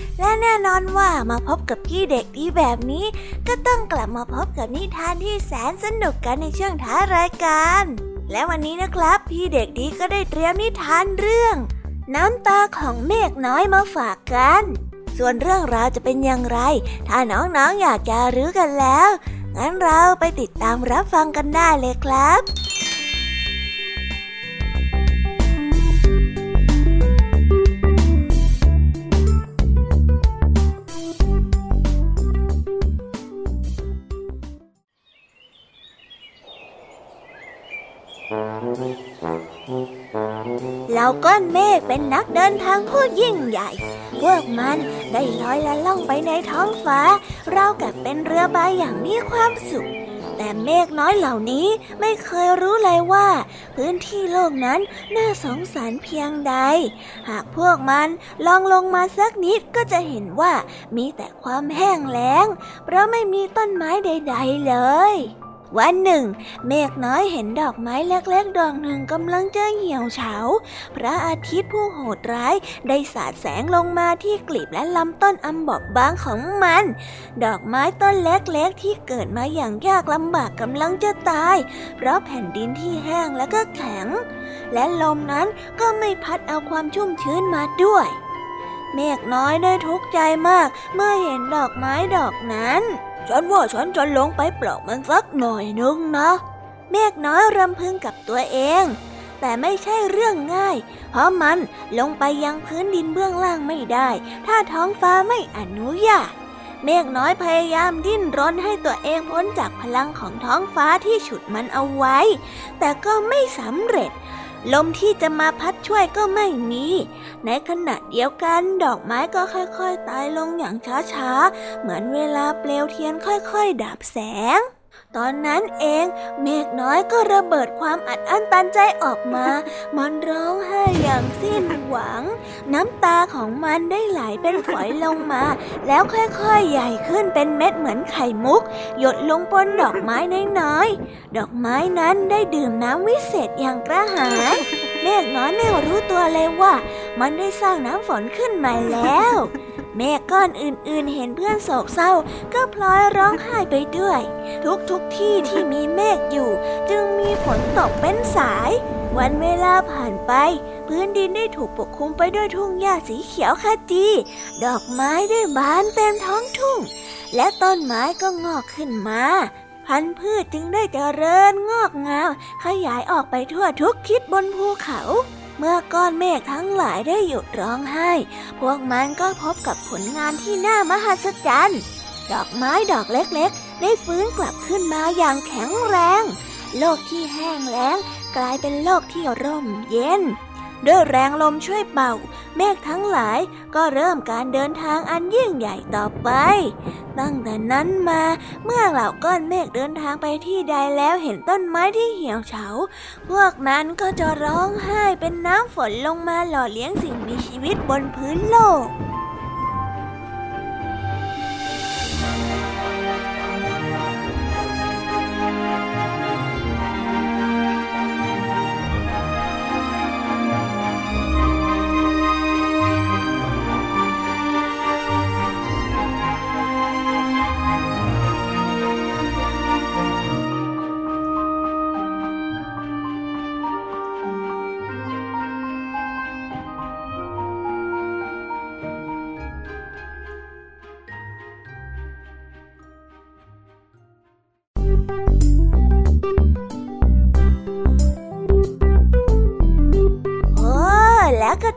และแน่นอนว่ามาพบกับพี่เด็กดีแบบนี้ ก็ต้องกลับมาพบกับนิทานที่แสนสนุกกันในช่วงท้ารายการ และวันนี้นะครับ พี่เด็กดีก็ได้เตรียมนิทานเรื่อง น้ำตาของเมฆน้อยมาฝากกัน ส่วนเรื่องราวจะเป็นอย่างไร ถ้าน้องๆออยากจะรู้กันแล้ว งั้นเราไปติดตามรับฟังกันได้เลยครับ ก้อนเมฆเป็นนักเดินทางผู้ยิ่งใหญ่ พวกมันได้ลอยละล่องไปในท้องฟ้า เรากับเป็นเรือใบอย่างมีความสุข แต่เมฆน้อยเหล่านี้ไม่เคยรู้เลยว่า พื้นที่โลกนั้นน่าสงสารเพียงใด หากพวกมันลองลงมาสักนิดก็จะเห็นว่ามีแต่ความแห้งแล้ง เพราะไม่มีต้นไม้ใด ๆ เลย วันหนึ่ง เมฆน้อยเห็นดอกไม้เล็กๆ ดอกหนึ่งกำลังจะเหี่ยวเฉา พระอาทิตย์ผู้โหดร้ายได้สาดแสงลงมาที่กลีบและลำต้นอันบอบบางของมัน ดอกไม้ต้นเล็กๆ ที่เกิดมาอย่างยากลำบากกำลังจะตาย เพราะแผ่นดินที่แห้งและก็แข็ง และลมนั้นก็ไม่พัดเอาความชุ่มชื้นมาด้วย เมฆน้อยได้ทุกข์ใจมากเมื่อเห็นดอกไม้ดอกนั้น ฉันว่าฉันจะลงไปปลอกมันสักหน่อยนึงนะ เมฆน้อยรำพึงกับตัวเอง แต่ไม่ใช่เรื่องง่าย เพราะมันลงไปยังพื้นดินเบื้องล่างไม่ได้ ถ้าท้องฟ้าไม่อนุญาต เมฆน้อยพยายามดิ้นรนให้ตัวเองพ้นจากพลังของท้องฟ้าที่ฉุดมันเอาไว้ แต่ก็ไม่สำเร็จ ลมที่จะมาพัดช่วยก็ไม่มี ในขณะเดียวกันดอกไม้ก็ค่อยๆตายลงอย่างช้าๆ เหมือนเวลาเปลวเทียนค่อยๆ ดับแสง ตอนนั้นเองเมฆน้อยก็ระเบิดความอัดอั้นตันใจออกมา มันร้องไห้อย่างสิ้นหวัง น้ำตาของมันได้ไหลเป็นฝอยลงมา แล้วค่อยๆใหญ่ขึ้นเป็นเม็ดเหมือนไข่มุก หยดลงบนดอกไม้น้อยๆ ดอกไม้นั้นได้ดื่มน้ำวิเศษอย่างกระหายเมฆน้อยไม่รู้ตัวเลยว่า มันได้สร้างน้ำฝนขึ้นมาแล้ว เมฆก้อนอื่นๆ เห็นเพื่อนโศกเศร้า ก็พลอยร้องไห้ไปด้วย ทุกๆทที่ที่มีเมฆอยู่ จึงมีฝนตกเป็นสาย วันเวลาผ่านไป พื้นดินได้ถูกปกคลุมไปด้วยทุ่งหญ้าสีเขียวขจี ดอกไม้ได้บานเต็มท้องทุ่ง และต้นไม้ก็งอกขึ้นมาพันธุ์พืชจึงได้เจริญงอกงามขยายออกไปทั่วทุกทิศบนภูเขา เมื่อก้อนเมฆทั้งหลายได้หยุดร้องไห้ พวกมันก็พบกับผลงานที่น่ามหัศจรรย์ ดอกไม้ดอกเล็กๆ ได้ฟื้นกลับขึ้นมาอย่างแข็งแรง โลกที่แห้งแล้งกลายเป็นโลกที่ร่มเย็น ด้วยแรงลมช่วยเป่า เมฆทั้งหลายก็เริ่มการเดินทางอันยิ่งใหญ่ต่อไป ตั้งแต่นั้นมาเมื่อเหล่าก้อนเมฆเดินทางไปที่ใดแล้วเห็นต้นไม้ที่เหี่ยวเฉา พวกนั้นก็จะร้องไห้เป็นน้ำฝนลงมาหล่อเลี้ยงสิ่งมีชีวิตบนพื้นโลก